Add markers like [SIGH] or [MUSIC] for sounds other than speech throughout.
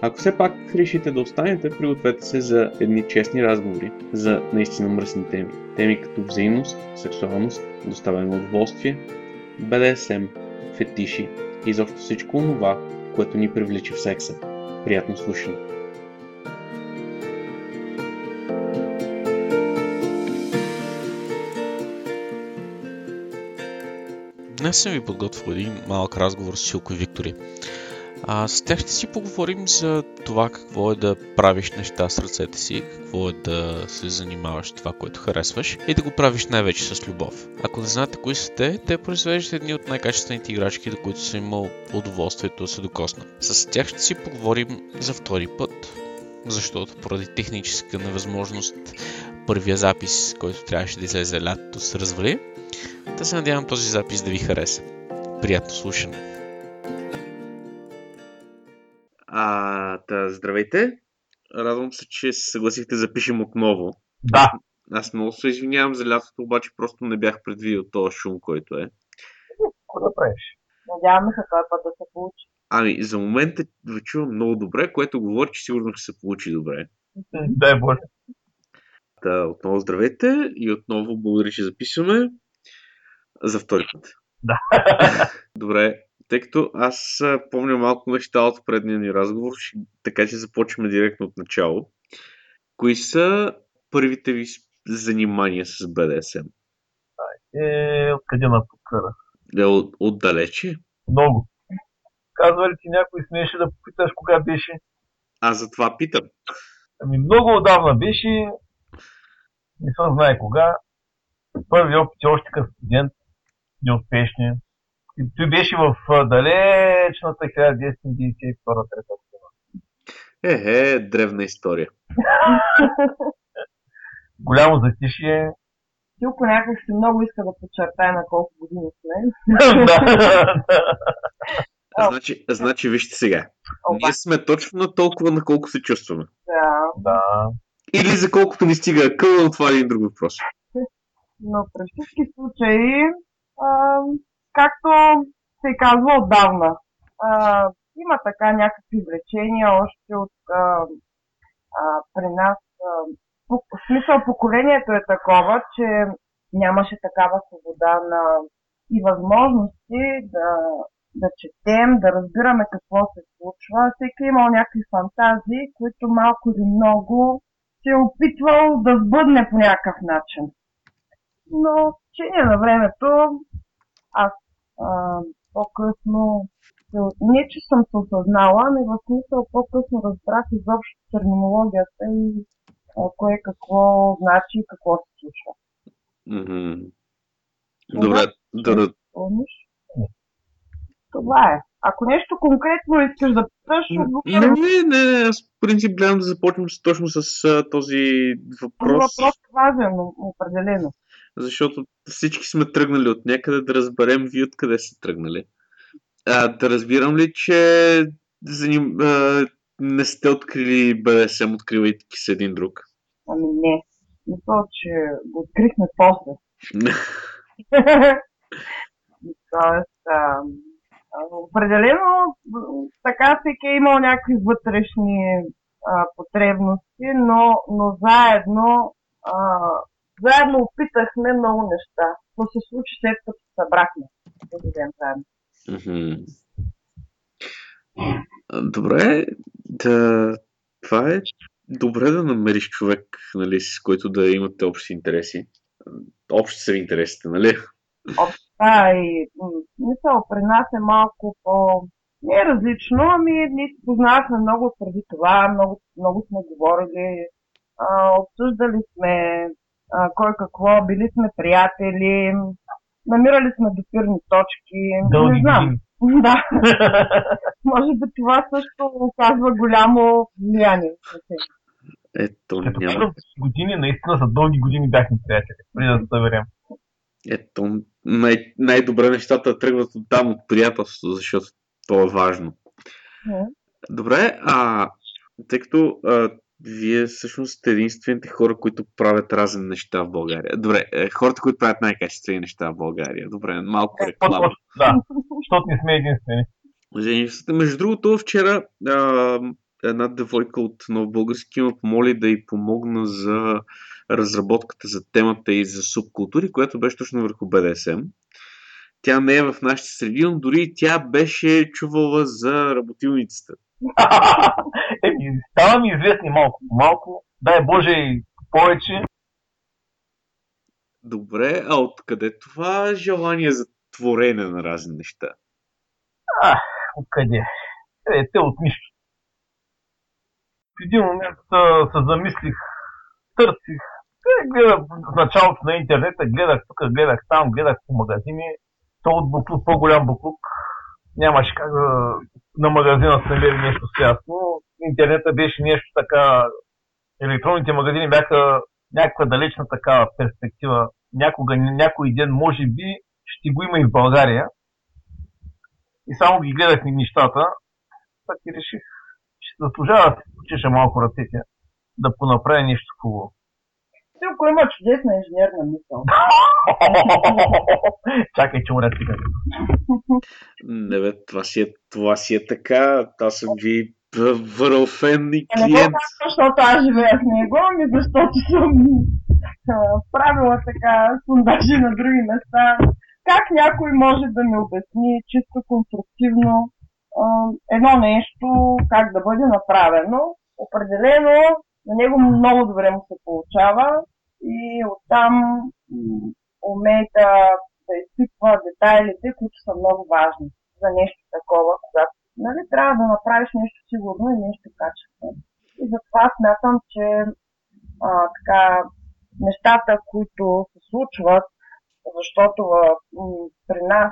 Ако все пак решите да останете, пригответе се за едни честни разговори за наистина мръсни теми. Теми като взаимност, сексуалност, доставяне на удоволствие, БДСМ, фетиши и изобщо всичко това, което ни привлича в секса. Приятно слушане! Днес съм ви подготвил един малък разговор с Силко и Виктори. А, с тях ще си поговорим за това какво е да правиш неща с ръцете си, какво е да се занимаваш това, което харесваш и да го правиш най-вече с любов. Ако не знаете кои са те, те произвеждат едни от най-качествените играчки, до които съм имал удоволствието да се докосна. С тях ще си поговорим за втори път, защото поради техническа невъзможност първия запис, който трябваше да излезе лятото, се развали. Да се надявам този запис да ви хареса. Приятно слушане! Здравейте. Радвам се, че се съгласихте да запишем отново. Да. Аз много се извинявам за лятото, обаче просто не бях предвидил този шум, който е. Какво да правиш? Надяваме се този път да се получи. Ами, за момента ви чувам много добре, което говори, че сигурно ще се получи добре. Дай Боже. Да, отново здравейте и отново благодаря, че записваме за втори път. Да. Добре, тъй като аз а, помня малко неща от предния ни разговор, така че започваме директно от начало. Кои са първите ви занимания с БДСМ? Е, откъде на покъра? Е, от, отдалече? Много. Казва ли ти някой смееше да попиташ кога беше? Аз за това питам. Ами много отдавна беше. Не съм знае кога. Първи опит е още като студент. Неуспешни. И той беше в далечната 1992-3 година. Е, е, древна история. [LAUGHS] Голямо затишие. Тилко някак си много иска да подчертае на колко години сме. [LAUGHS] Значи, значи вижте сега. Ние сме точно на толкова, на колко се чувстваме. да, да. Или за колкото ни стига акъл, но това е един друг въпрос. но при всички случаи, както се казва отдавна, а, има така някакви влечения още от а, а, при нас. А, по, в смисъл поколението е такова, че нямаше такава свобода на и възможности да, да четем, да разбираме какво се случва. Всеки е имал някакви фантазии, които малко или много се е опитвал да сбъдне по някакъв начин. Но в течение на времето аз а, по-късно не, че съм се осъзнала, но в смисъл по-късно разбрах изобщо терминологията и а, кое какво значи и какво се случва. Мгм. Добре, да, Помниш? Това е. Ако нещо конкретно искаш да питаш, Не, не, не, аз в принцип гледам да започнем точно с а, този въпрос, въпрос е важен, но- определено. Защото всички сме тръгнали от някъде да разберем вие откъде сте тръгнали. А, да разбирам ли, че заним, а, не сте открили БДСМ, откривайки се един друг? Ами не. Мисля, че го открихме после. [LAUGHS] Тоест, а, определено така всеки е имал някакви вътрешни а, потребности, но, но заедно, а, заедно опитахме много неща. Но се случи след като събрахме. Ден заедно. Добре, да, това е добре да намериш човек, нали, с който да имате общи интереси. Общи са интересите, нали? Да, и мисъл при нас е малко по... Не е различно, ами ние се познавахме много преди това, много, много сме говорили, а, обсъждали сме а, кой какво, били сме приятели, намирали сме допирни точки, Дълги не знам. години. [LAUGHS] Да. може би това също оказва голямо влияние. Ето, Като няма. години, наистина за дълги години бяхме приятели, преди да се съберем. Ето, най- най-добре нещата тръгват от там, от приятелството, защото то е важно. Добре, а тъй като а, вие всъщност сте единствените хора, които правят разни неща в България. Добре, е, хората, които правят най-качествени неща в България. Добре, малко реклама. По-точно, да, защото не сме единствени. Между другото, вчера а, една девойка от Нов Български ме помоли да й помогна за разработката за темата и за субкултури, която беше точно върху БДСМ. Тя не е в нашите среди, но дори тя беше чувала за работилницата. [LAUGHS] Еми, става ми известни малко по малко. Дай Боже и повече. Добре, а откъде това желание за творене на разни неща? Откъде? Е, те от нищо. В един момент а, се замислих, търсих. Е, гледах в началото на интернета, гледах тук, гледах там, гледах по магазини. То от буклук, по-голям буклук. Нямаше как да, на магазина се намери нещо свясно. Интернета беше нещо така... Електронните магазини бяха някаква далечна такава перспектива. Някога, някой ден, може би, ще го има и в България. И само ги гледах ни нещата, так и реших, че заслужава да се малко ръцете, да понаправя нещо хубаво. Силко има чудесна инженерна мисъл. [LAUGHS] Чакай, че уред сега. Не бе, това си е, това си е така. Аз съм ви върл фен и Не го клиент. казвам, защото аз живея в него, ами защото съм правила така сондажи на други места. Как някой може да ми обясни чисто конструктивно едно нещо, как да бъде направено? Определено на него много добре му се получава и оттам умее да, да изпитва детайлите, които са много важни за нещо такова, когато нали, трябва да направиш нещо сигурно и нещо качествено. И затова смятам, че а, така, нещата, които се случват, защото а, м, при нас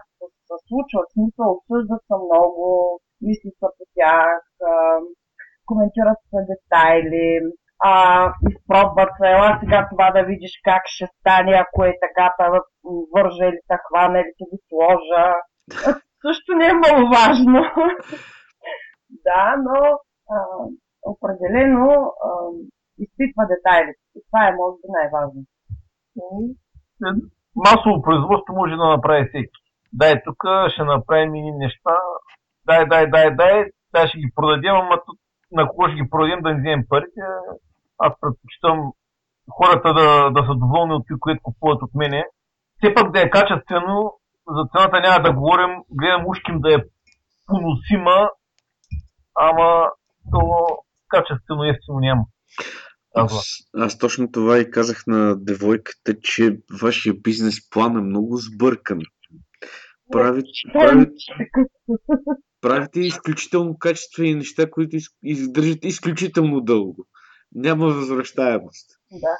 се, случват, смисъл обсъждат се много, мисли са по тях, а, коментират се детайли, а, изпробват се, ела сега това да видиш как ще стане, ако е така, та вържа или та хвана или ще ги сложа. Също не е много важно. [LAUGHS] да, но а, определено а, изпитва детайлите. И това е, може би, най-важно. Масово производство може да направи всеки. Дай тук, ще направим и неща. Дай, дай, дай, дай. Сега ще ги продадем, ама тут на кого ще ги продадем да не вземем парите. Аз предпочитам хората да, да са доволни от това, което купуват от мене. Все пак да е качествено, за цената няма да говорим, гледам ушким да е поносима, ама то качествено ефтино няма. Аз, аз точно това и казах на девойката, че вашия бизнес план е много сбъркан. Прави, прави, правите изключително качествени неща, които из, издържат изключително дълго. Няма възвръщаемост. Да.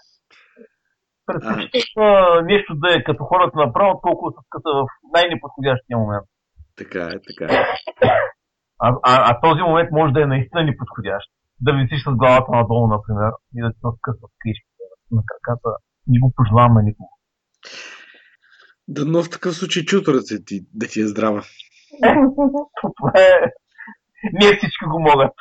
Предпочитам а, нещо да е като хората направо, толкова се скъса в най-неподходящия момент. Така е, така е. А, а, а този момент може да е наистина неподходящ. Да висиш с главата надолу, например, и да ти се скъсат кришките на краката. Не го пожелавам на никого. Дано в такъв случай чут ръце ти, да ти е здрава. Е... Не всички го могат.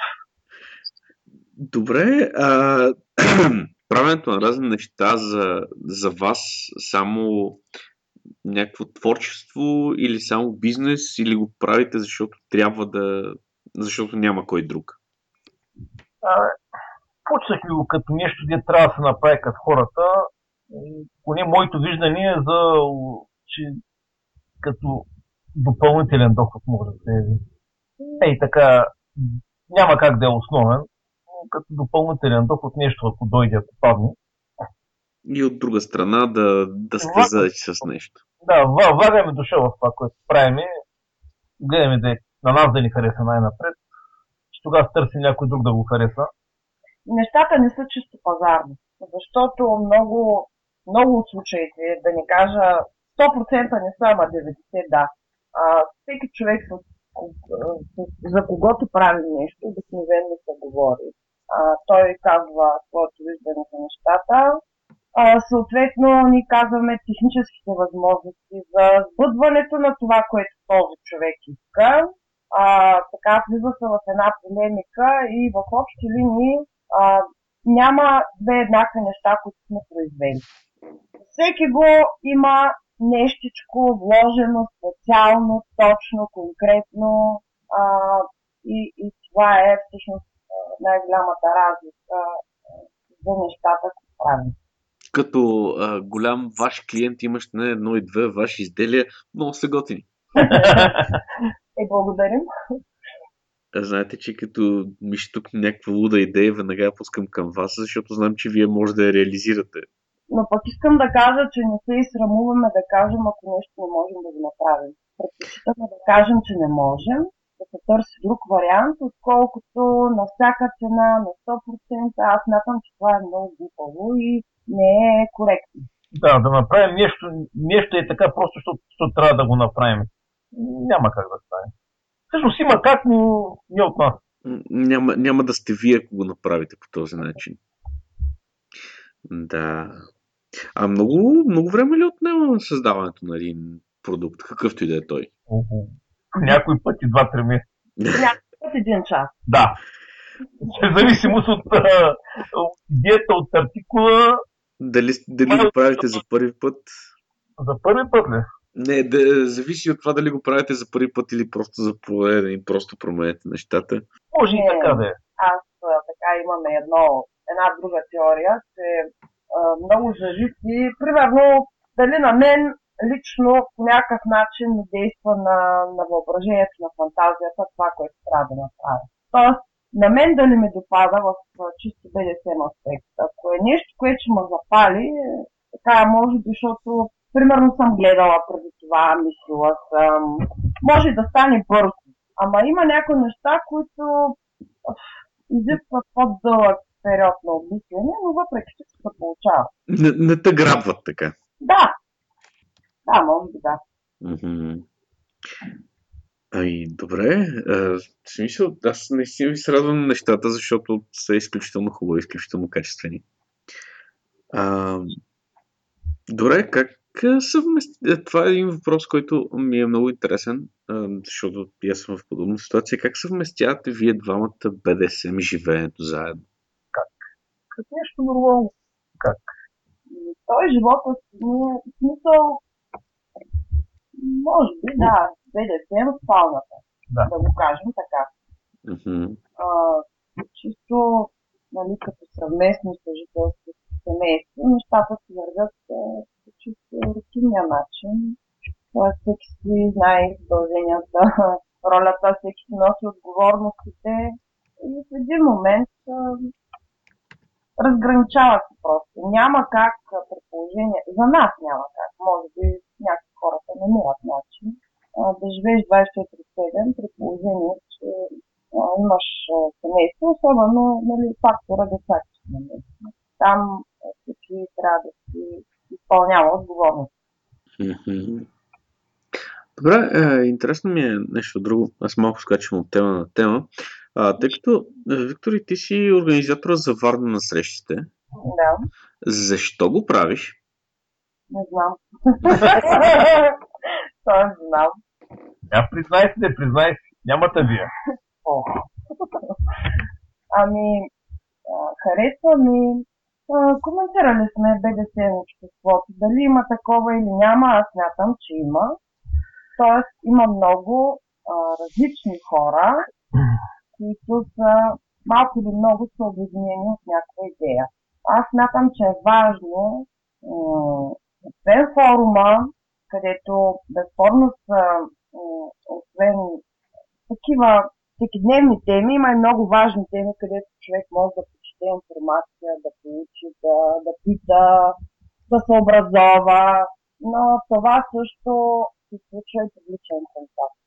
Добре, а, [CLEARS THROAT] правенето на разни неща за, за вас само някакво творчество или само бизнес, или го правите, защото трябва да... защото няма кой друг? А, почнах ли го като нещо, де трябва да се направи като хората. Поне моето виждане е за, че като допълнителен доход може да се яви. Ей така, няма как да е основен, но като допълнителен доход нещо, ако дойде, ако падне. И от друга страна да, да заети с нещо. Да, влагаме душа в това, което правим. Гледаме да е, на нас да ни хареса най-напред. Че тогава търсим някой друг да го хареса. Нещата не са чисто пазарни, защото много, много от случаите, да не кажа 100% не са, ама 90% да. Всеки човек за когото правим нещо, обикновено се говори. А, той казва своето виждане за нещата. А, съответно, ние казваме техническите възможности за сбъдването на това, което този човек иска. А, така влиза се в една полемика и в общи линии а, няма две еднакви неща, които сме произвели. Всеки го има нещичко вложено специално, точно, конкретно а, и, и това е всъщност най-голямата разлика за нещата, които правим. Като а, голям ваш клиент имаш не едно и две ваши изделия, много са готини. [LAUGHS] е, благодарим. Знаете, че като миш тук някаква луда идея, веднага я пускам към вас, защото знам, че вие може да я реализирате. Но пък искам да кажа, че не се изсрамуваме да кажем, ако нещо не можем да го направим. Предпочитаме да кажем, че не можем, да се търси друг вариант, отколкото на всяка цена, на 100%. Аз смятам, че това е много глупаво и не е коректно. Да, да направим нещо, нещо е така просто, защото, защото трябва да го направим. Няма как да стане. Всъщност има как, но не от нас. Няма, няма да сте вие, ако го направите по този начин. Да. А много, много време ли отнема създаването на един продукт, какъвто и да е той? Някой пъти 2-3 месеца. Някой път един час. Да. В зависимост от идеята от артикула. Дали, дали го правите за първи път? За първи път ли? Не, да, зависи от това дали го правите за първи път или просто за пореден и просто променете нещата. Може и така да е. Аз така имаме едно една друга теория, че много зависи, примерно, дали на мен лично по някакъв начин действа на, на въображението, на фантазията, това, което трябва да направя. Тоест, на мен дали ми допада в чисто БДСМ аспект. Ако е нещо, което ще ме запали, така може би, защото примерно съм гледала преди това, мислила съм, може да стане бързо. Ама има някои неща, които изискват по-дълъг период на обмислене, но въпреки че се получава. Не, не те грабват така. Да. Да, може би да. Ами, добре. А, смисъл, аз наистина ви се радвам на нещата, защото са изключително хубави, изключително качествени. А, добре, как съвмести... Това е един въпрос, който ми е много интересен, защото аз съм в подобна ситуация. Как съвместявате вие двамата БДСМ и живеенето заедно? Като нещо нормално. Как? Той живота си ми е смисъл, може би, да, БДС в спалната, да. да го кажем така. Mm-hmm. А, чисто, нали, като съвместно съжителство с семейство, нещата се вървят по чисто рутинния начин. Тоест, всеки си знае задълженията, [LAUGHS] ролята, всеки си носи отговорностите и в един момент разграничава се просто. Няма как предположение, за нас няма как, може би някои хората намират начин да живееш 24-7 при положение, че имаш семейство, особено нали, фактора деца, че Там всеки трябва да си изпълнява отговорност. Добре, е, интересно ми е нещо друго. Аз малко скачам от тема на тема. А, тъй като, Виктор, ти си организатора за Варна на срещите. Да. Защо го правиш? Не знам. [LAUGHS] Това не знам. Я признай си, не признай си. Няма вие. ами, харесва ми. Коментирали сме БДС на обществото. Дали има такова или няма, аз смятам, че има. Тоест, има много а, различни хора, които са малко или много са обединени от някаква идея. Аз смятам, че е важно, освен форума, където безспорно са, освен такива всекидневни теми, има и много важни теми, където човек може да прочете информация, да получи, да, да пита, да се образова, но това също се случва и публичен контакт.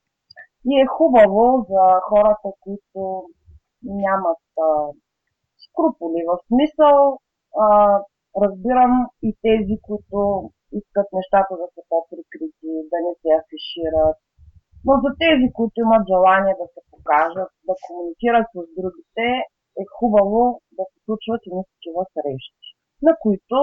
И е хубаво за хората, които нямат а, скруполи. В смисъл, а, разбирам и тези, които искат нещата да са по-прикрити, да не се афишират. Но за тези, които имат желание да се покажат, да комуникират с другите, е хубаво да се случват и такива срещи, на които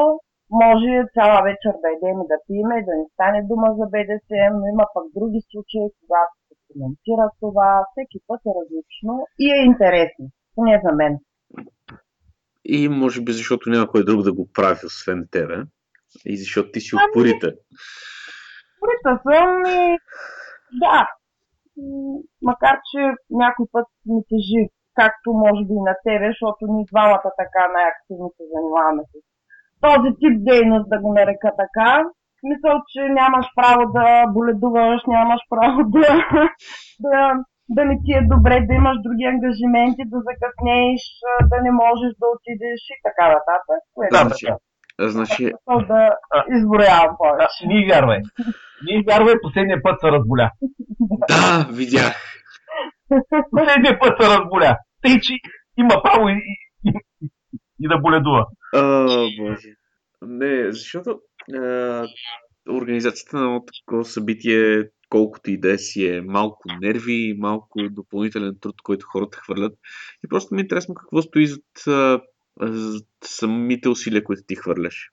може цяла вечер да идем и да пиме и да не стане дума за БДСМ, но има пък други случаи, когато коментира това, всеки път е различно и е интересно, поне за мен. И може би защото няма кой друг да го прави, освен тебе. И защото ти си упорита. Упорита съм и да. Макар, че някой път ми тежи, както може би и на тебе, защото ние двамата така най-активно се занимаваме с този тип дейност, да го нарека така. Мисъл, че нямаш право да боледуваш, нямаш право [LAUGHS] да, да, да не ти е добре, да имаш други ангажименти, да закъснееш, да не можеш да отидеш и така нататък. Да, значи, значи... Да изброявам повече. Ние вярвай. Ние вярвай, последния път се разболя. Да, видях. Последния път се разболя. Тъй, че има право и, и, и да боледува. О, боже. Не, защото а, организацията на такова събитие, колкото и да си е малко нерви, малко допълнителен труд, който хората хвърлят. И просто ми е интересно какво стои зад, зад самите усилия, които ти хвърляш.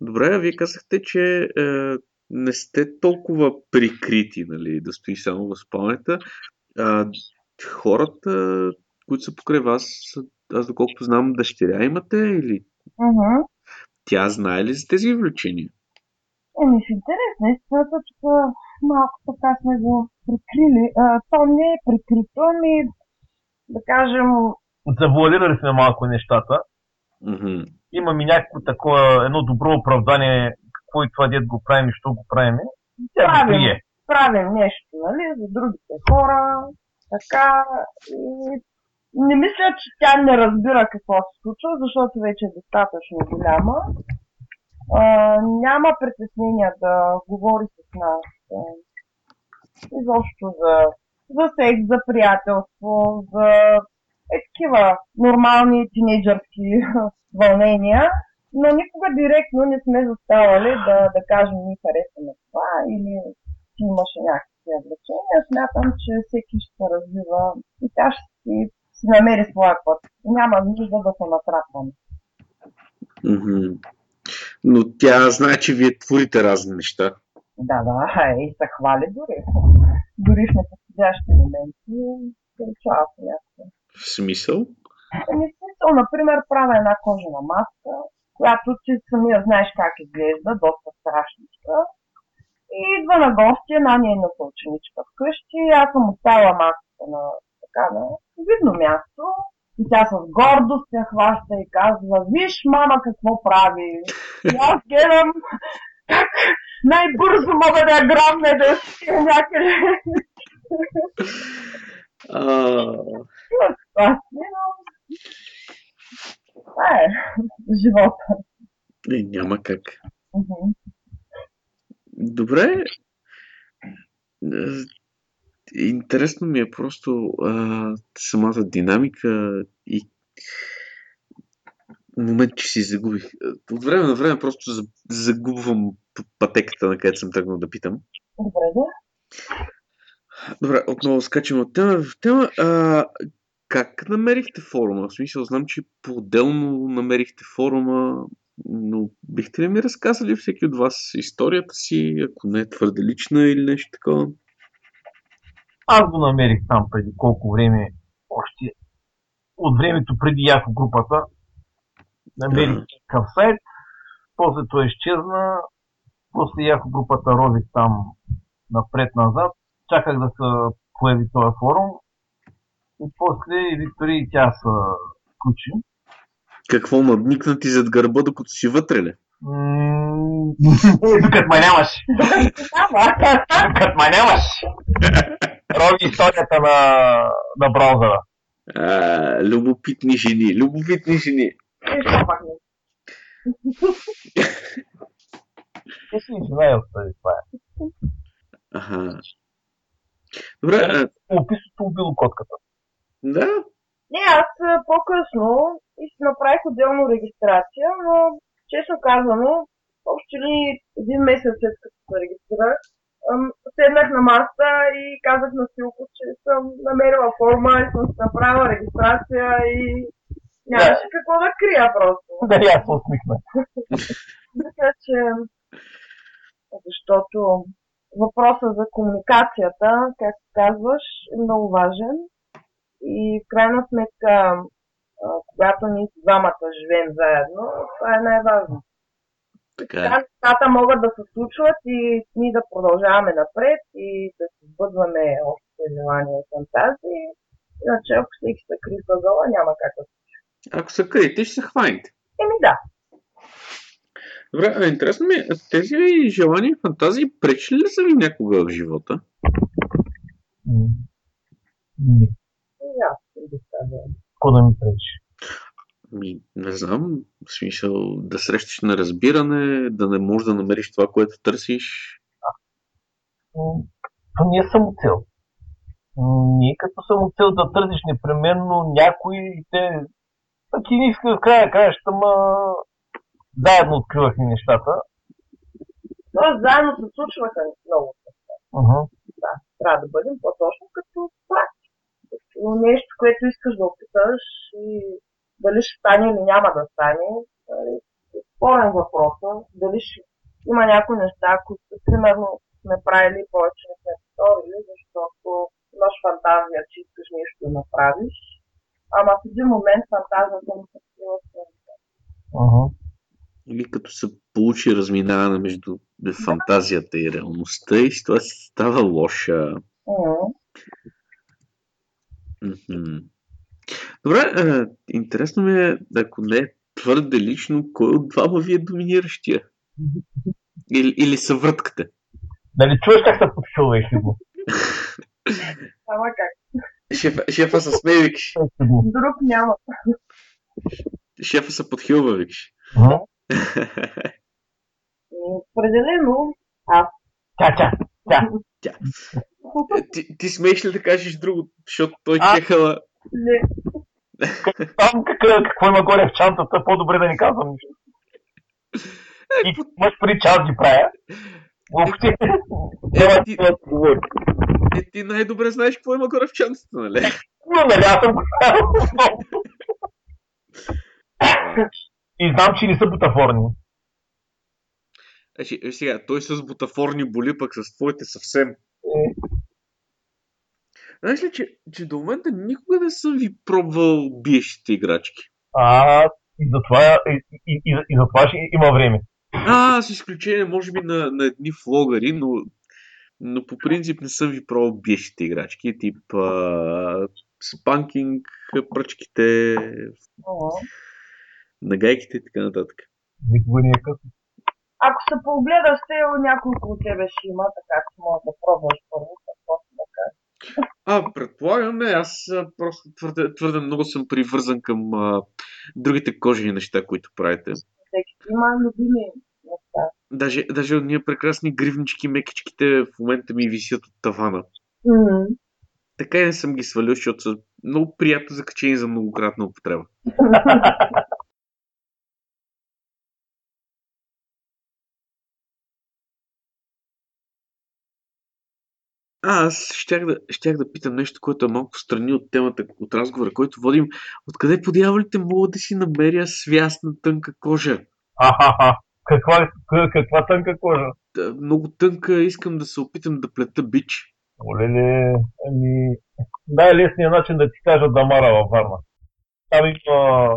Добре, вие казахте, че а, не сте толкова прикрити, нали, да стои само в спалнята. А, хората, които са покрай вас, аз доколкото знам, дъщеря имате или Uh-huh. Тя знае ли за тези влечения? Еми, в интерес на истината, че малко така сме го прикрили. А, то не е прикрито, ами да кажем... Завуалирали сме малко нещата. Mm-hmm. Имаме някакво такова, едно добро оправдание, какво и това дед го правим и що го правим. Тя правим, прие. правим нещо, нали, за другите хора, така, и не мисля, че тя не разбира какво се случва, защото вече е достатъчно голяма. А, няма притеснения да говори с нас а, изобщо за, за секс, за приятелство, за е, такива нормални тинейджърски [LAUGHS] вълнения, но никога директно не сме заставали да, да кажем ни харесваме това или ти имаше някакви влечения. Смятам, че всеки ще се развива и тя ще си си намери своя път. Няма нужда да се натрапваме. Mm-hmm. Но тя знае, че вие творите разни неща. Да, да, и се хвали дори. Дори в неподходящи моменти се решава по някакво. В смисъл? Ами в смисъл, например, правя една кожена маска, която ти самия знаеш как изглежда, доста страшничка. И идва на гости една нейната ученичка вкъщи. Аз съм оставила маската на така на видно място. И тя с гордост се хваща и казва, виж мама какво прави. И аз гледам как най-бързо мога да я грабне да я някъде. Това е живота. Не, няма как. Добре. Интересно ми е просто а, самата динамика и момент, че си загубих. От време на време просто загубвам пътеката, на където съм тръгнал да питам. Добре, да. Добре, отново скачам от тема в тема. А, как намерихте форума? В смисъл, знам, че по-отделно намерихте форума, но бихте ли ми разказали всеки от вас историята си, ако не е твърде лична или нещо такова? Аз го намерих там преди колко време, още от времето преди Яко групата. Намерих такъв сайт, после той изчезна, после Яко групата рових там напред-назад, чаках да се появи този форум и после Виктори и тя се включи. Какво надникнати зад гърба, докато си вътре ли? Е, докато ме нямаш. [LAUGHS] Докато ме нямаш. [LAUGHS] Роги историята на, на браузъра. А, любопитни жени, любопитни жени. Ти си живеел с това е. Аха. Добре. Описото убило котката. Да. Не, аз по-късно и си направих отделно регистрация, но честно казано, още ли един месец след като се регистрирах, седнах на масата и казах на Силко, че съм намерила форма и съм си направила регистрация и нямаше какво да крия просто. Дали аз се усмихна. [LAUGHS] Мисля, че защото въпросът за комуникацията, както казваш, е много важен и в крайна сметка, когато ние двамата живеем заедно, това е най-важно. Така е. Нещата могат да се случват и ние да продължаваме напред и да се сбъдваме общите желания и фантазии. Иначе, ако всеки се крие в ъгъла, няма как да се Ако се криете, ще се хваните. Еми да. Добре, а интересно ми е, тези желания и фантазии пречили ли са ви някога в живота? Не. Казала. Какво да ми пречи? Ми, не знам, в смисъл да срещаш на разбиране, да не можеш да намериш това, което търсиш. М, То не е самоцел. М, Не е като самоцел да търсиш непременно някой и те... Пък и не иска в края на краищата, ма... Заедно откривахме нещата. Тоест, заедно се случваха много. Мгм. Да, трябва да бъдем по-точно като прати. Като нещо, което искаш да опиташ и дали ще стане или няма да стане. нали, е Спорен въпрос. Дали ще има някои неща, които примерно сме правили повече не сме повторили, защото имаш фантазия, че искаш нещо да направиш. Ама в един момент фантазията ми се скрива с Мгм. Или като се получи разминаване между фантазията и реалността и ситуацията става лоша. Мгм. Добре, е, интересно ми е, ако не е твърде лично, кой от двама ви е доминиращия? Или, или са враткате? Нали чуваш как се подхилва и го? Ама как? Шефа, шефа се смее, викаш. Друг няма. Шефа се подхилва, викаш. Определено аз. Тя, тя. ти, ти смееш ли да кажеш друго, защото той А? чехала... Не, Там какво, какво има горе в чантата, по-добре да не казвам нищо. И имаш преди че аз ги правя. Въобще. [LAUGHS] Няма ти-. Е, ти най-добре знаеш какво има горе в чантата, нали? Но нали аз съм. [LAUGHS] И знам, че не са бутафорни. Значи, е, сега, той с бутафорни боли, пък с твоите съвсем. Знаеш ли, че, че до момента никога не съм ви пробвал биещите играчки? А, и затова, и, и, и, и затова ще има време. А, с изключение, може би, на, на едни флогари, но, но по принцип не съм ви пробвал биещите играчки, тип а, спанкинг, пръчките, нагайките и така нататък. Никога не е късно. Ако се погледаш, те няколко от тебе ще има, така че може да пробваш първо, какво. А, предполагам, не, аз а, просто твърде, твърде много съм привързан към а, другите кожени неща, които правите. Има любими неща. Даже, даже от ние прекрасни гривнички, мекичките в момента ми висят от тавана. М. Така и не съм ги свалил, защото са много приятно закачени за многократна употреба. [LAUGHS] А, аз щях да, щях да питам нещо, което е малко страни от темата, от разговора, който водим. Откъде по дяволите мога да си намеря свясна тънка кожа? Ахаха. Каква, каква, тънка кожа? Та, Много тънка, искам да се опитам да плета бич. Олеле, ами... Най-лесният начин да ти кажа Дамара във Варна. Там има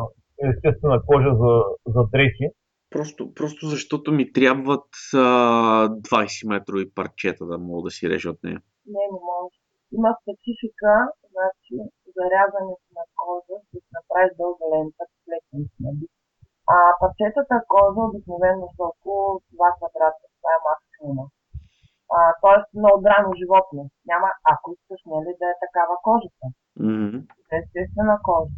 естествена кожа за, за дрехи. Просто, просто защото ми трябват а, 20 метрови парчета да мога да си режа от нея. Не, не може. Има специфика, значи за рязането на кожа, да се направи дълга лента, плетен нали? А парчетата кожа обикновено са около 2 квадрата, това е максимума. А, тоест на одрано животно. Няма, ако искаш, нали, да е такава кожата. Е естествена кожа.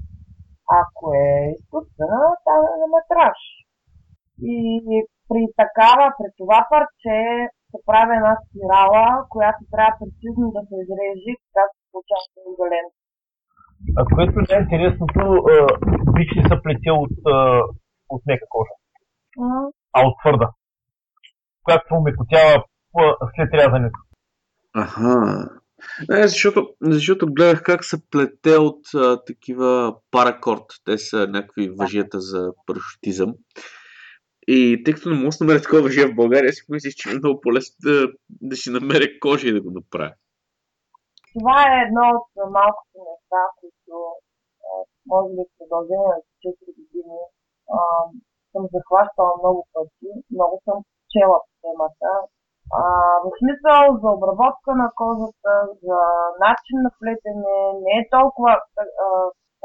Ако е изкуствена, там е на метраж. И при такава, при това парче се прави една спирала, която трябва прецизно да се изрежи, когато се получава дълга лента. А което е интересното, бич не са плетел от, от мека кожа, М, а от твърда. Която се умекотява след рязането. Аха. Не, защото, защото гледах как се плете от а, такива паракорд. Те са някакви въжета за парашутизъм. И тъй като не мога да намеря такова въжие в България, си помислих, че е много по-лесно да, да си намеря кожа и да го направя. Това е едно от малкото неща, които може би в продължение на 4 години а, съм захващала много пъти, много съм чела по темата. А, в смисъл за обработка на кожата, за начин на плетене, не е толкова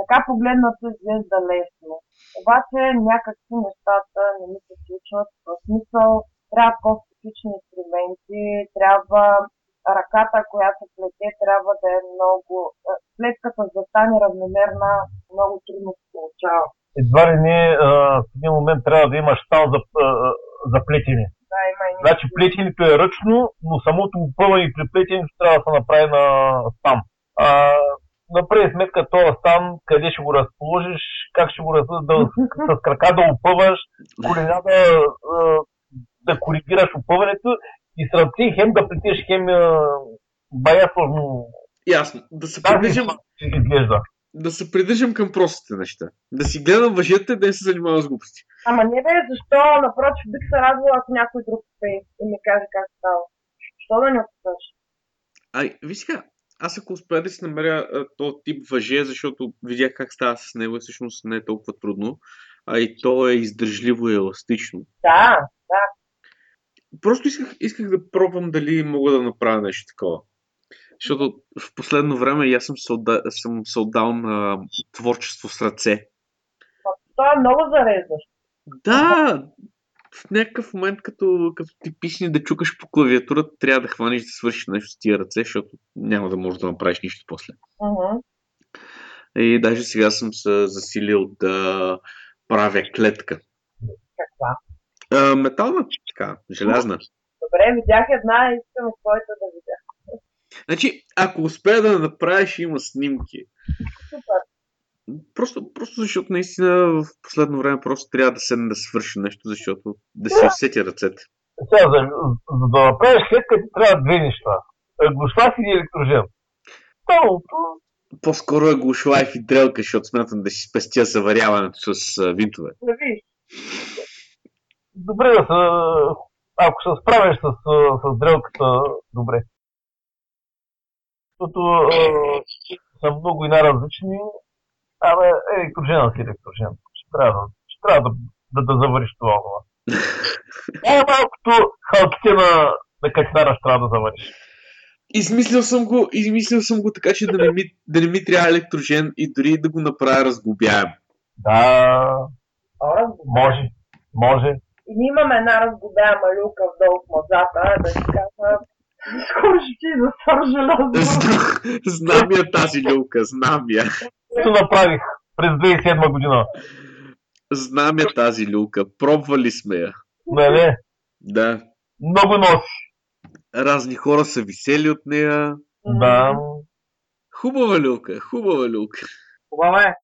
така погледнато изглежда лесно. Обаче някакви нещата не ми се случват. В смисъл трябва по-специфични инструменти, трябва ръката, която плете, трябва да е много... Плетката да стане равномерна, много трудно се получава. Едва ли не в един момент трябва да имаш там за, за плетене. Да, има и Значи плетенето е ръчно, но самото опъване при плетенето трябва да се направи на стам. А, направи сметка това стан, къде ще го разположиш, как ще го разположиш, да, [LAUGHS] с крака да опъваш, колена да, да коригираш опъването и с ръце хем да плетеш, хем бая сложно. Ясно. Да се Как изглежда. да се придържам към простите неща. Да си гледам въжета и да не се занимавам с глупости. Ама не бе, защо? Напротив, бих се радвала, ако някой друг успее и ми каже как става. Защо да не успееш? Ай, виж сега, аз ако успея да си намеря а, този тип въже, защото видях как става с него, и всъщност не е толкова трудно, а и то е издържливо и еластично. Да, да. Просто исках, исках да пробвам дали мога да направя нещо такова. Защото в последно време и аз съм се, отда... съм се отдал на творчество с ръце. Това е много зареждащо. Да, в някакъв момент, като, като ти писне да чукаш по клавиатурата, трябва да хванеш да свършиш нещо с тия ръце, защото няма да можеш да направиш нищо после. Мгм. И даже сега съм се засилил да правя клетка. Каква? А, метална, така, желязна. Добре, видях една и искам твоята да видя. Значи, ако успея да направиш, има снимки. Супер. Просто, просто защото наистина в последно време просто трябва да седна да свърши нещо, защото да си усетя ръцете. Сега, за, за да направиш клетка, ти трябва две неща. Глушвак или електрожен. Първото, По-скоро е глушлайф и дрелка, защото смятам да си спестя заваряването с винтове. Да видиш. добре да се... Ако се справиш с, с дрелката, добре. Защото са много и най-различни. Абе, електрожена си електрожен. Ще трябва, да- ще трябва да, да, да завариш това. това. [LAUGHS] Е, малкото халките на, на качнара ще трябва да завариш. Измислил съм го, измислил съм го така, че да не ми, да не ми трябва електрожен и дори да го направя разглобяем. Да, разговор. може. Може. И ние имаме една разгубяема люка вдолу в мазата, да ти кажа, скоро ще ти засър желязо. Зна- Знам я тази люлка, знам я. Ето направих през 2007 година. Знам я тази люлка. Пробвали сме я. Не, не. Да. Много носи. Разни хора са висели от нея. Да. Хубава люлка, хубава люлка. Хубава е.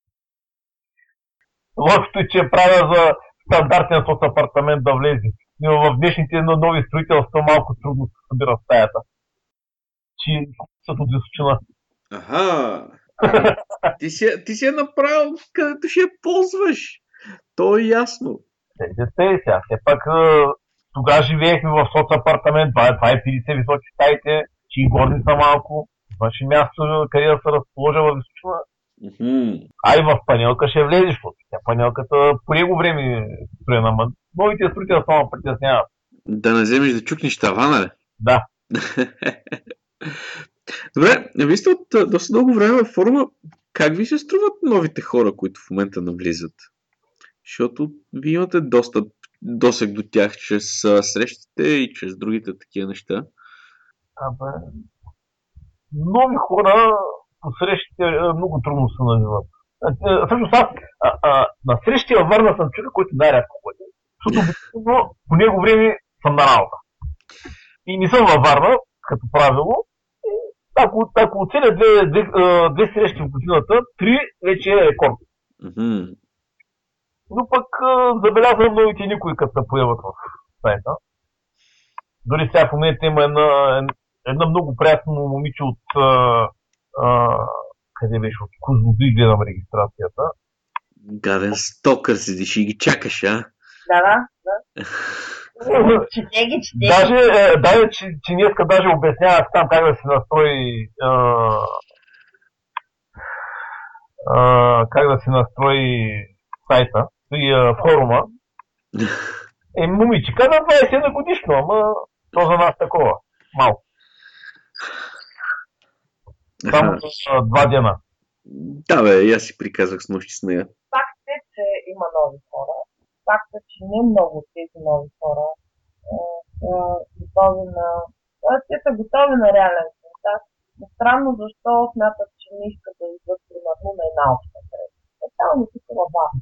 Лошото е, че правя за стандартен соц апартамент да влезе. Но в днешните но- нови строителства малко трудно се събира стаята. Че са от височина. [LAUGHS] Ти си, ти си я направил където ще я ползваш. То е ясно. Те, те, сега. Все пак тогава живеехме в соц апартамент, това е, това е 50 високи стаите, че и горни са малко. Имаше място къде да се разположа в височина. Мгм. А и в панелка ще влезеш, защото тя панелката по него време е строена, ма новите строителства ме притесняват. Да не вземеш да чукнеш тавана, ли? Да. [LAUGHS] Добре, вие сте от доста дълго време във форума. Как ви се струват новите хора, които в момента навлизат? Защото вие имате доста досег до тях чрез срещите и чрез другите такива неща. Абе, нови хора по срещите много трудно се навиват. Всъщност аз на срещи във Варна съм човек, който най-рядко ходи. Защото по него време съм на работа. И не съм във Варна, като правило. Ако, ако оцеля две, две, две срещи в годината, три вече е рекорд. Мгм. Но пък забелязвам новите никой, като се появат в сайта. Дори сега в момента има една, една много приятно момиче от а, а, къде беше, от Козлодуй гледам регистрацията. Гаден стокър седиш и ги чакаш, а? Да, да, да. [LAUGHS] Чете ги, чете. Даже, е, даже че, че днеска даже обяснявах там как да се настрои а, а, как да се настрои сайта и а, форума. Е, момичека на 21 годишно, ама то за нас такова. Малко. Само за два дена. Да, бе, аз си приказах с нощи с нея. Факт е, че има нови хора. Факт е, че не много от тези нови хора са готови на... Те са готови на реален контакт. Но странно защо смятат, че не искат да идват примерно на една обща среща. Тотално такова бавно.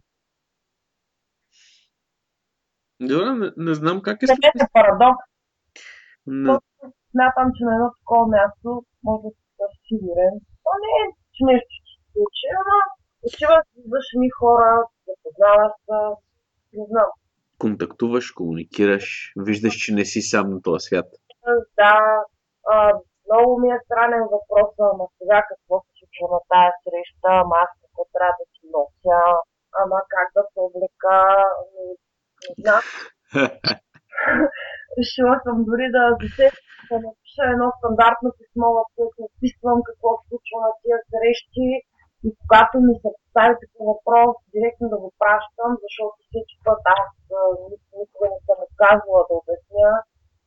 Добре, не, не знам как е Това е парадокс. Не, Смятам, че на едно такова място може да си сигурен. То не е, че нещо ще се случи, ама отиваш, виждаш ни хора, запознаваш се, не знам. контактуваш, комуникираш, виждаш, че не си сам на този свят. Да, а, много ми е странен въпрос, ама сега какво се случва на тая среща, ама аз какво трябва да си нося, ама как да се облека, не, не знам. [LAUGHS] Решила съм дори да засея, да напиша едно стандартно писмо, в което описвам какво се случва на тия срещи и когато ми се постави такъв въпрос, директно да го пращам, защото всеки път аз никога не съм отказвала да обясня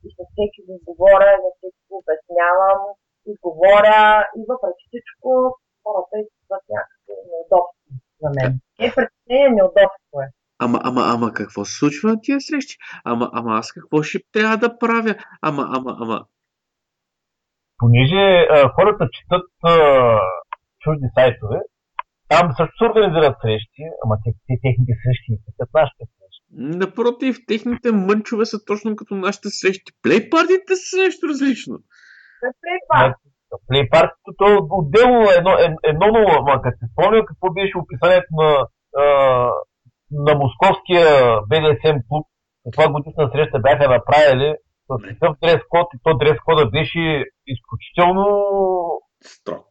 и с всеки го говоря, на всеки го обяснявам и говоря и въпреки всичко хората изпитват някакво неудобство за мен. Е, притеснение неудобство е. Ама, ама, ама, какво се случва на тия срещи? Ама, ама, аз какво ще трябва да правя? Ама, ама, ама. Понеже а, хората четат а, чужди сайтове, там също се организират срещи, ама те, те техните срещи не са нашите срещи. Напротив, техните мънчове са точно като нашите срещи. Плейпартите са нещо различно. Плейпартито, то е отделно едно, е- едно ново, ама като се спомня какво беше описанието на, а, на московския BDSM клуб, каква годишна среща бяха направили, с такъв дрес код и то дрес кода беше изключително Строг.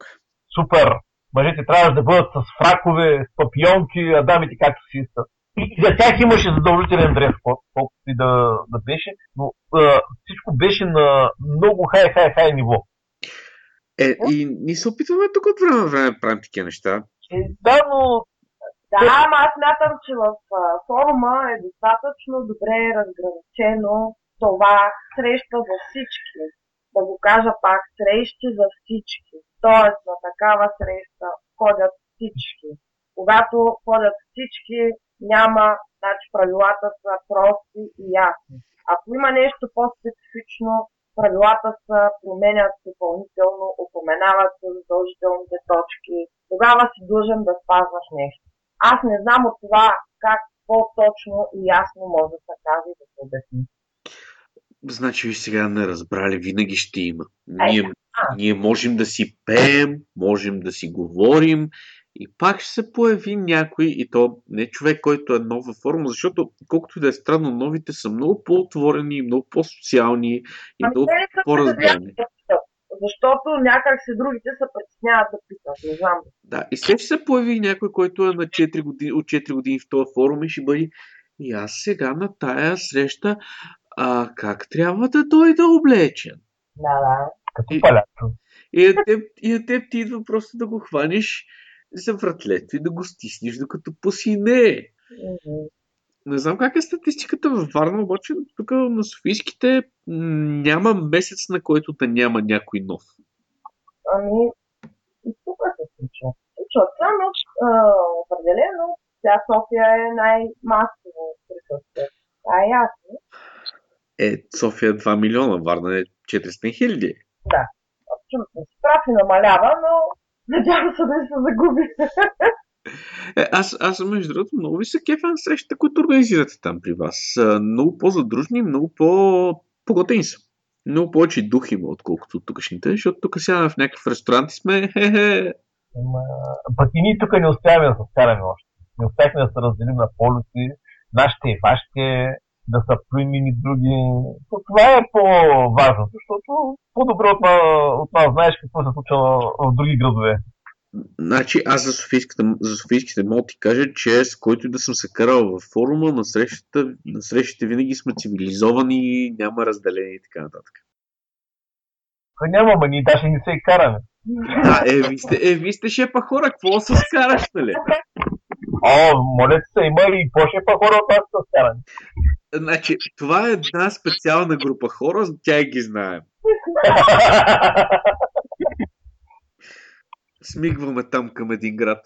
Супер. Мъжете трябваше да бъдат с фракове, с папионки, а дамите както си искат. И за тях имаше задължителен дрес код, колкото и да, да беше, но а, всичко беше на много хай-хай-хай ниво. Е, и ние се опитваме тук от време на време да правим такива неща. Е, да, но Да, ама аз смятам, че в а, форума е достатъчно добре разграничено това среща за всички. Да го кажа пак, срещи за всички. Тоест на такава среща ходят всички. Когато ходят всички, няма, значи правилата са прости и ясни. Ако има нещо по-специфично, правилата се променят допълнително, упоменават се задължителните точки. Тогава си длъжен да спазваш нещо. Аз не знам от това как по-точно и ясно може да се каже и да се обясни. Значи ви сега не разбрали, винаги ще има. Ние, а. ние можем да си пеем, можем да си говорим и пак ще се появи някой и то не човек, който е нов във форма, защото колкото и да е странно, новите са много по-отворени, много по-социални и Ами много по-разбрани. Защото някак се другите се притесняват да питат. Не знам. Да, и след ще се появи някой, който е на 4 години, от 4 години в този форум и ще бъде и аз сега на тая среща, а как трябва да дойда облечен? Да, да. Като И- палято. И на теб, и на теб ти идва просто да го хванеш за вратлето и да го стиснеш докато посине. Не знам как е статистиката във Варна, обаче тук на Софийските няма месец, на който да няма някой нов. Ами, и тук се случва. Случва се, но а, определено тя София е най-масово присъствие. Това е ясно. Е, София е 2 милиона, Варна е 400 хиляди. Абсолютно си прав и намалява, но надявам се да не се загуби. Е, аз, аз между другото много ви се кефа на срещите, които организирате там при вас. А, Много по-задружни, много по-поготени са. Много повече дух има, отколкото тукашните, защото тук сега в някакъв ресторант и сме хе-хе. Пък и ние тук не успяваме да се вкараме още. Не успяхме да се разделим на полюси, нашите и вашите. Да са примени други. То това е по-важно, защото по-добре от, от нас знаеш какво се случва в други градове. Значи аз за, Софийската, за Софийските мога ти кажа, че с който и да съм се карал във форума, на срещата, на срещите винаги сме цивилизовани, няма разделение и така нататък. Ха, няма, ма ние даже не се и караме. А, е, вие сте, е, вие сте шепа хора, какво се скараш, нали? О, моля се, има и по-шепа хора от нас с каране. Значи, това е една специална група хора, тя ги знаем. [LAUGHS] Смигваме там към един град.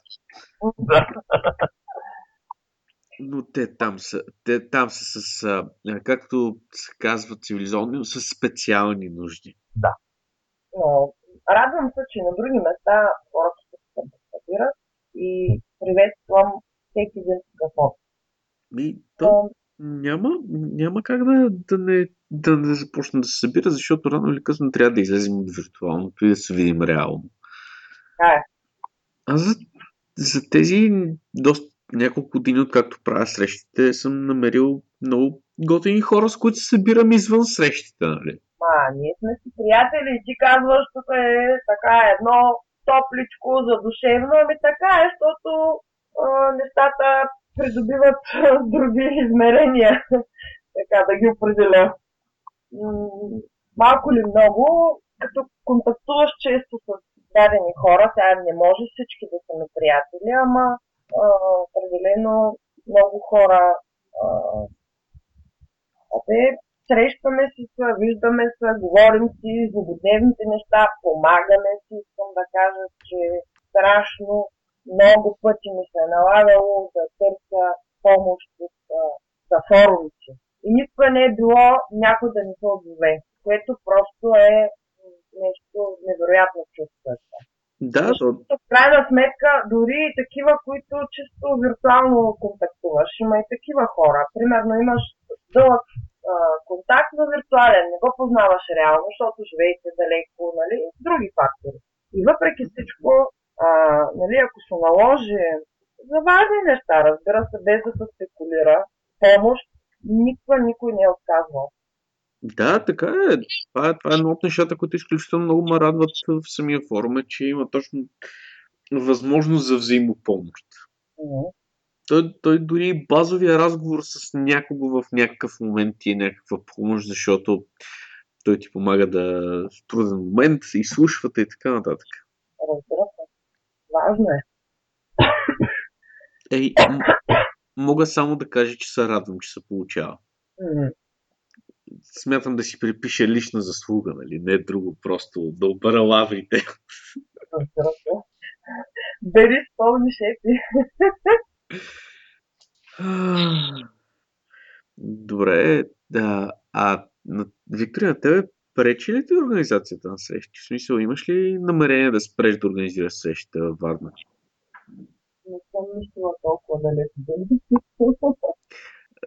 Да. Но те там са, те там са с, а, както се казва цивилизовани, но с специални нужди. Но радвам се, че на други места хората се събират и приветствам всеки един такъв опит. И то няма, няма как да, да, не, да не започне да се събира, защото рано или късно трябва да излезем от виртуалното и да се видим реално. така е. Аз за, за тези доста няколко години, откакто правя срещите, съм намерил много готини хора, с които се събирам извън срещите, нали? Ма, ние сме си приятели ти казваш, тук е така едно топличко, задушевно, ами така е, защото а, нещата придобиват други измерения, [LAUGHS] така да ги определя. Малко ли много, като контактуваш често с дадени хора, сега не може всички да са ми приятели, ама определено много хора а, срещаме се, виждаме се, говорим си, злободневните неща, помагаме си. Искам да кажа, че страшно много пъти ми се е налагало да търся помощ от форумите. И никога не е било някой да не се отзове, което просто е нещо невероятно чувство. това. Да, то, Защото в крайна сметка, дори и такива, които чисто виртуално контактуваш, има и такива хора. Примерно имаш дълъг а, контакт, но виртуален, не го познаваш реално, защото живеете далеко, нали, други фактори. И въпреки всичко, а, нали, ако се наложи за важни неща, разбира се, без да се спекулира, помощ, никога никой не е отказвал. да, така е. Това, е. това е едно от нещата, които изключително много ме радват в самия форум, е, че има точно възможност за взаимопомощ. М. Той, той дори базовия разговор с някого в някакъв момент ти е някаква помощ, защото той ти помага да в труден момент, изслушвате и така нататък. Разбира се. Важно е. Ей, м- мога само да кажа, че се радвам, че се получава. Смятам да си припиша лична заслуга, нали? Не друго, просто да обера лаврите. Се. Бери пълни шепи. [SIGHS] Добре, да. А на, Виктория, на тебе пречи ли ти организацията на срещи? В смисъл, имаш ли намерение да спреш да организираш срещите във Варна? Не съм мислила толкова далеко. [LAUGHS]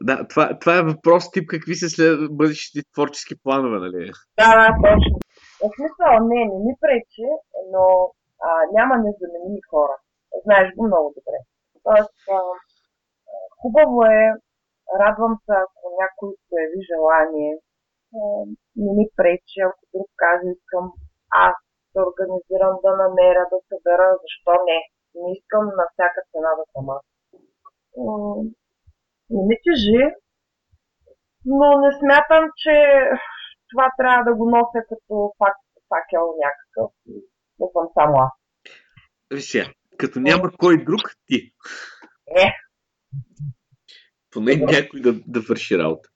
Да, това, това е въпрос тип какви са след бъдещите творчески планове, нали? Да, да, точно. В смисъл, не, не ми пречи, но а, няма незаменими хора. Знаеш го много добре. Тоест, хубаво е, радвам се, ако някой прояви желание. Не ми пречи, ако друг каже, искам аз да организирам, да намеря, да събера, защо не? Не искам на всяка цена да съм аз. Не ми тежи, но не смятам, че това трябва да го нося като фак, факел някакъв. Не съм само аз. Сега, като няма кой друг, ти. Е, Поне някой да, да върши работа.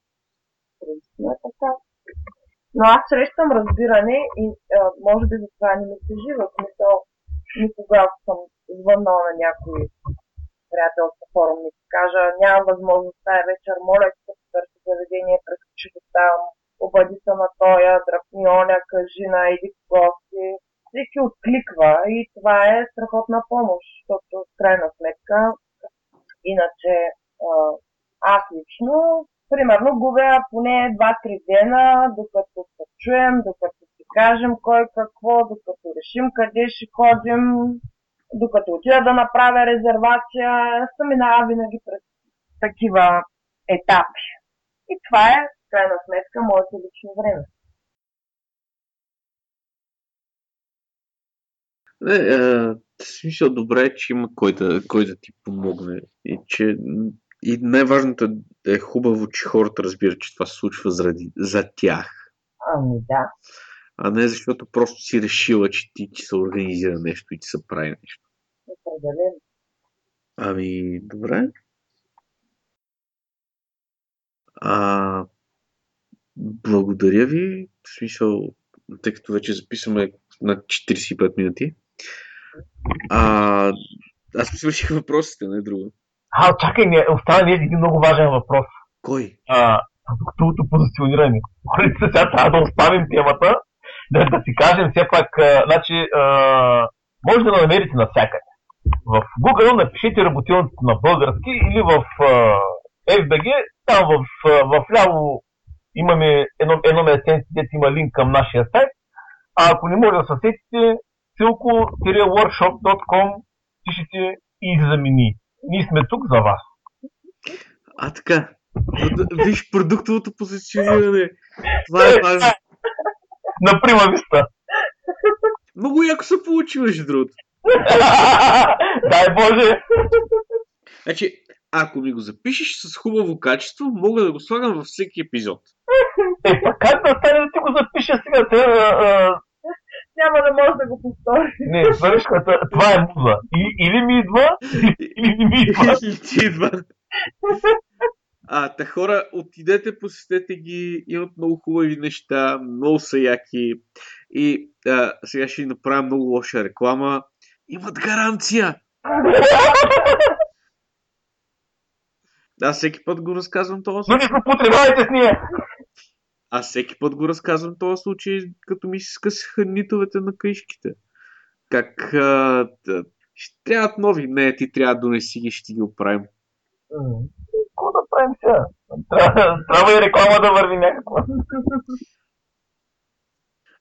Но аз срещам разбиране и а, може би за това не ми тежи в смисъл никога съм звъннала на някой приятел по форум и кажа, нямам възможност тази вечер, моля ти се потърси заведение, прескочи до там, обади се на тоя, дръпни оня, кажи на иди в гости. Всеки откликва и това е страхотна помощ, защото в крайна сметка, иначе аз лично, примерно, губя поне 2-3 дена, докато се чуем, докато си кажем кой какво, докато решим къде ще ходим, докато отида да направя резервация, се минава винаги през такива етапи. И това е, в крайна сметка, моето лично време. Не, е, в смисъл добре е, че има кой да, кой да ти помогне. И че и най-важното е, е хубаво, че хората разбират, че това се случва заради, за тях. Ами да. А не защото просто си решила, че ти, ти се организира нещо и ти се прави нещо. Определено. Ами, добре. А, благодаря ви. В смисъл, тъй като вече записваме на 45 минути. А, аз си свърших въпросите, не друго. А, чакай, не, остава ни един много важен въпрос. Кой? А, продуктовото позициониране. Сега трябва да оставим темата, да, да си кажем все пак, а, значи, а, може да намерите навсякъде. В Google напишете работилницата на български или в а, FBG, там в, в ляво имаме едно, едно местенце, където има линк към нашия сайт. А ако не може да се сетите, silko-workshop.com пишете и замени. Ние сме тук за вас. А, така. Виж продуктовото позициониране. Това е важно. На прима виста. Много яко се получи, между другото. [LAUGHS] Дай Боже! Значи, ако ми го запишеш с хубаво качество, мога да го слагам във всеки епизод. Е, как да стане да ти го запиша сега? Те, а, а, Няма да може да го повтори. не, свършка, това е муза. И, или ми идва, или не ми идва. [LAUGHS] Или ти идва. А, та хора, отидете, посетете ги, имат много хубави неща, много са яки. И а, сега ще ви направя много лоша реклама. Имат гаранция! [LAUGHS] Аз всеки път го разказвам този Но не злоупотребявайте с ние! Аз всеки път го разказвам този случай, като ми се скъсаха нитовете на каишките. Как а, да, ще трябват нови. Не, ти трябва да донеси ги, ще ги оправим. Какво да правим сега? Трябва, трябва и реклама да върви някаква.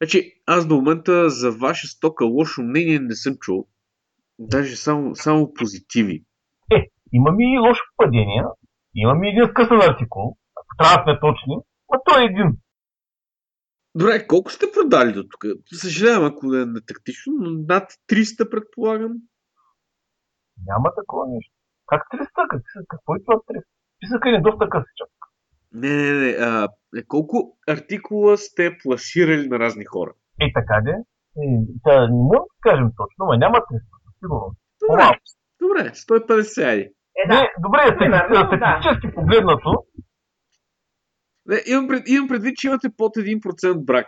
Значи, аз до момента за ваша стока лошо мнение не съм чул. Даже само, само позитиви. Имаме и лошо падение. Имаме един скъсан артикул. Ако трябва да сме точни. А той е един. Добре, колко сте продали до тук? Съжалявам, ако да е нетактично, но над 300 предполагам. Няма такова нещо. Как 300? Как, какво е това 300? Списъка ни е доста късичък. Не, не, не. А, е, колко артикула сте пласирали на разни хора? Е, така де. Е, сега не можем да кажем точно, но няма 300, със сигурност. Добре, добре 150 айди. Е, да. Не, добре, да. статистически погледнато, Не, имам, пред, имам предвид, че имате под 1% брак.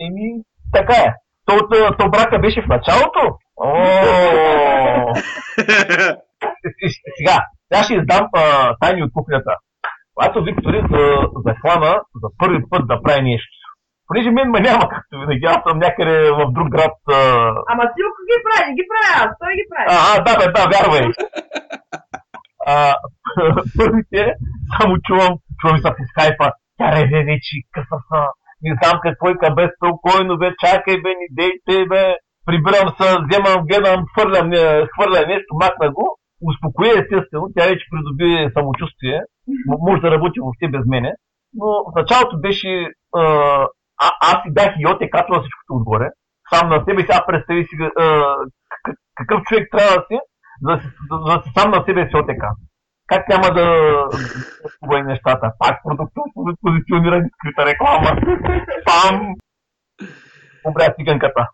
еми, така е. То, то, то брака беше в началото. О, сега, сега ще издам а, тайни от кухнята. Когато Виктори за, захвана за първи път да прави нещо. Понеже мен ме няма, както винаги, аз съм някъде в друг град. А, Ама Силко ги прави, ги прави аз, той ги прави. а, а, да, бе, да, вярвай. А, първите, само чувам, чувам са по скайпа. Тя реве вече, къса са. Не знам какво е бе спокойно, бе, чакай, бе, ни дейте, бе. Прибирам се, вземам, гледам, хвърлям, не, хвърля нещо, макна го. Успокои естествено, тя вече придоби самочувствие. Може да работи въобще без мене. Но в началото беше... А, аз си бях и оте катвал всичкото отгоре. Сам на себе сега представи си а, какъв човек трябва да си, за за сам на себе си отека. Как няма да да нещата? Пак продуктово позициониране, скрита реклама. Пам! Обря циганката.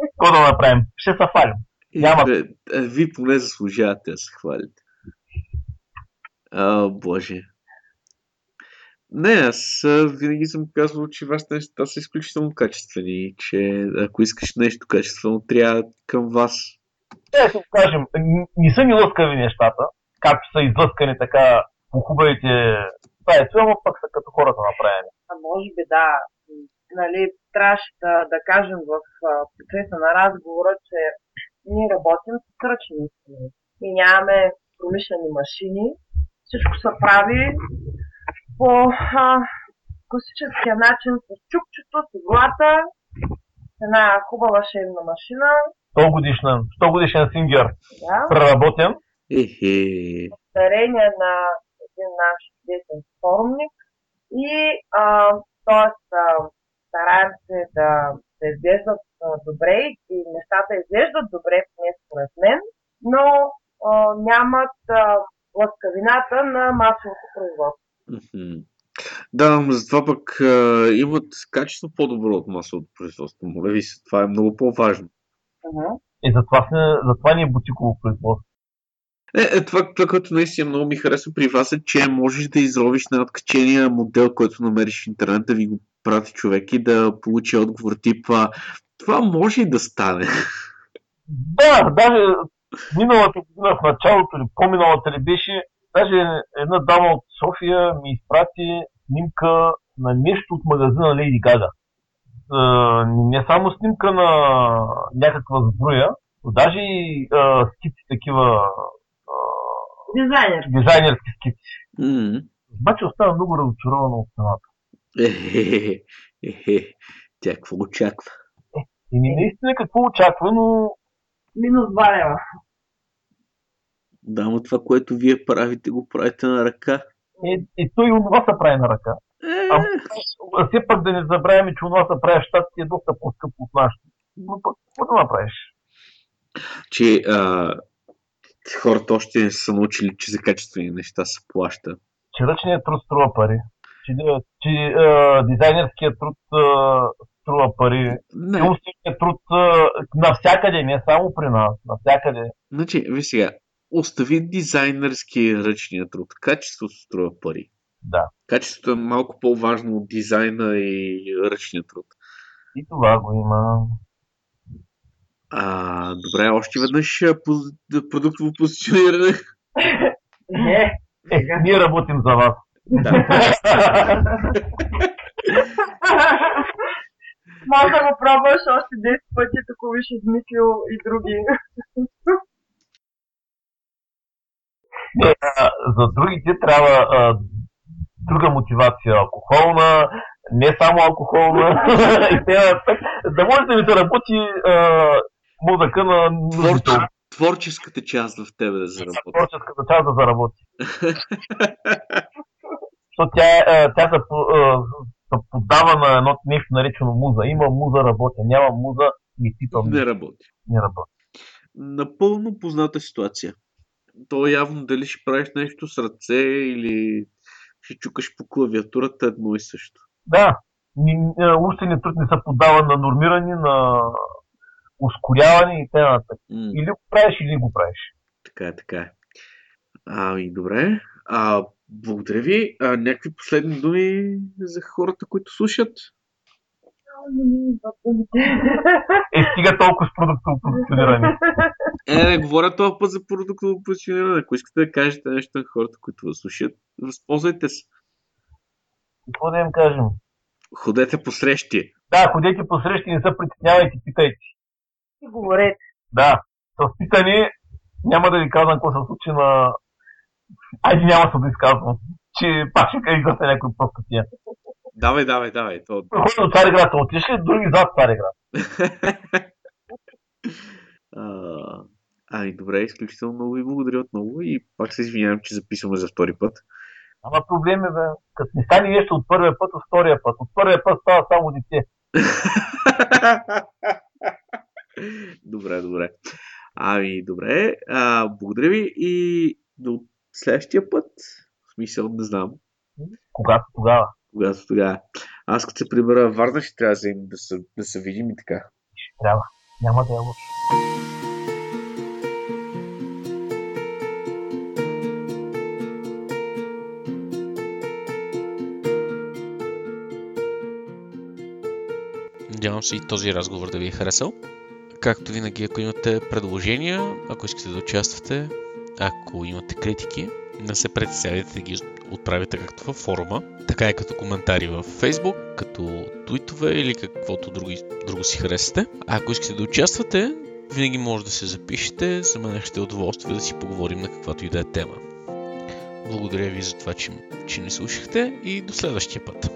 Какво да направим? Ще се фалим. Няма. Бе, а, Вие поне заслужавате да се хвалите. О, боже. Не, аз а, винаги съм казвал, че вашите неща са изключително качествени, че ако искаш нещо качествено, трябва към вас. Те да кажем, не са ни лъскави нещата, както са излъскани така по хубавите сайти, ама пък са като хората направени. А може би да, нали, трябваше да, да кажем в процеса на разговора, че ние работим с ръчни инструменти. И нямаме промишлени машини. Всичко се прави по а, класическия начин с чукчето, с иглата, една хубава шейна машина. 100 годишен, 100 годишен сингер, Да. преработен. Дарение на един наш чудесен форумник, И а, т.е. стараем се да, да изглеждат добре и нещата изглеждат добре, поне според мен, но а, нямат а, лъскавината на масовото производство. Мгм. Да, но затова пък а, имат качество по-добро от масовото производство. Моля ви се, това е много по-важно. И затова, сме, затова ни е бутиково производство. Е, е това, това, което наистина много ми харесва при вас е, че можеш да изровиш на откачения модел, който намериш в интернет, да ви го прати човек и да получи отговор типа това може и да стане. Да, даже миналата година в началото или по-миналата ли беше, даже една дама от София ми изпрати снимка на нещо от магазина Лейди Гага. Е, не само снимка на някаква збруя, но даже и е, скици такива е, Дизайнер. дизайнерски скици. М. Обаче остана много разочарована от цената. Ехе, тя какво очаква? И ми наистина какво очаква, но Минус 2 лева. Да, но това, което вие правите, го правите на ръка. е, и той и онова се прави на ръка. А, а все пак да не забравяме, че онова се прави в щатите е доста по-скъпо от нашето. Но пък, какво да направиш? Че а, хората още не са научили, че за качествени неща се плаща. Че ръчният труд струва пари. Че, че а, дизайнерският труд а, струва пари. Не, умственият труд а, навсякъде, не само при нас, навсякъде. значи, ви сега, остави дизайнерски ръчния труд. Качеството струва пари. Да. Качеството е малко по-важно от дизайна и ръчния труд. И това го има. А, добре, още веднъж поз- продуктово позициониране. Не. Е, ние работим за вас. Да. Може да го пробваш още 10 пъти, ако биш измислил и други. А, за другите трябва друга мотивация. Алкохолна, не само алкохолна. [LAUGHS] и да може да ви се работи а, мозъка на нуждите. Творче, творческата част в тебе да заработи. Творческата част да заработи. [LAUGHS] Защото тя, тя се, се поддава на едно нещо наречено муза. Има муза, работя. Няма муза, ми пипам. Не работи. Не работи. Напълно позната ситуация. То явно дали ще правиш нещо с ръце или ще чукаш по клавиатурата едно и също. Да, ни- а, умственият труд не се поддава на нормиране, на ускоряване и т.н. Или го правиш, или го правиш. така е, така е. Ами, добре. А, благодаря ви. А, някакви последни думи за хората, които слушат? Е, стига толкова с продуктово позициониране. Е, не говоря този път за продуктово позициониране. Ако искате да кажете нещо на хората, които ви слушат, възползвайте се. Какво да им кажем? Ходете по срещи. Да, ходете по срещи, не се притеснявайте, питайте. И говорете. Да, с питане няма да ви казвам какво се случи на... Айде няма се да изказвам, че пак ще изгаса някой просто тия. Давай, давай, давай. То... Хора от Цареград са отишли, други зад Цареград. [LAUGHS] ами, добре, изключително много ви благодаря отново и пак се извинявам, че записваме за втори път. Ама проблеми, бе. Като не стане нещо от първия път, от втория път. От първия път става само дете. [LAUGHS] добре, добре. Ами, добре. А, благодаря ви и до следващия път. В смисъл, не знам. Когато тогава. Когато тогава. Аз като се прибера във Варна, ще трябва да се, да се, да се видим и така. Трябва. Няма да е лошо. Се и този разговор да ви е харесал. Както винаги, ако имате предложения, ако искате да участвате, ако имате критики, не се притеснявайте да ги отправите както във форума, така и като коментари в Facebook, като твитове или каквото други, друго си харесате. А ако искате да участвате, винаги може да се запишете, за мен ще е удоволствие да си поговорим на каквато и да е тема. Благодаря ви за това, че, че ни слушахте и до следващия път.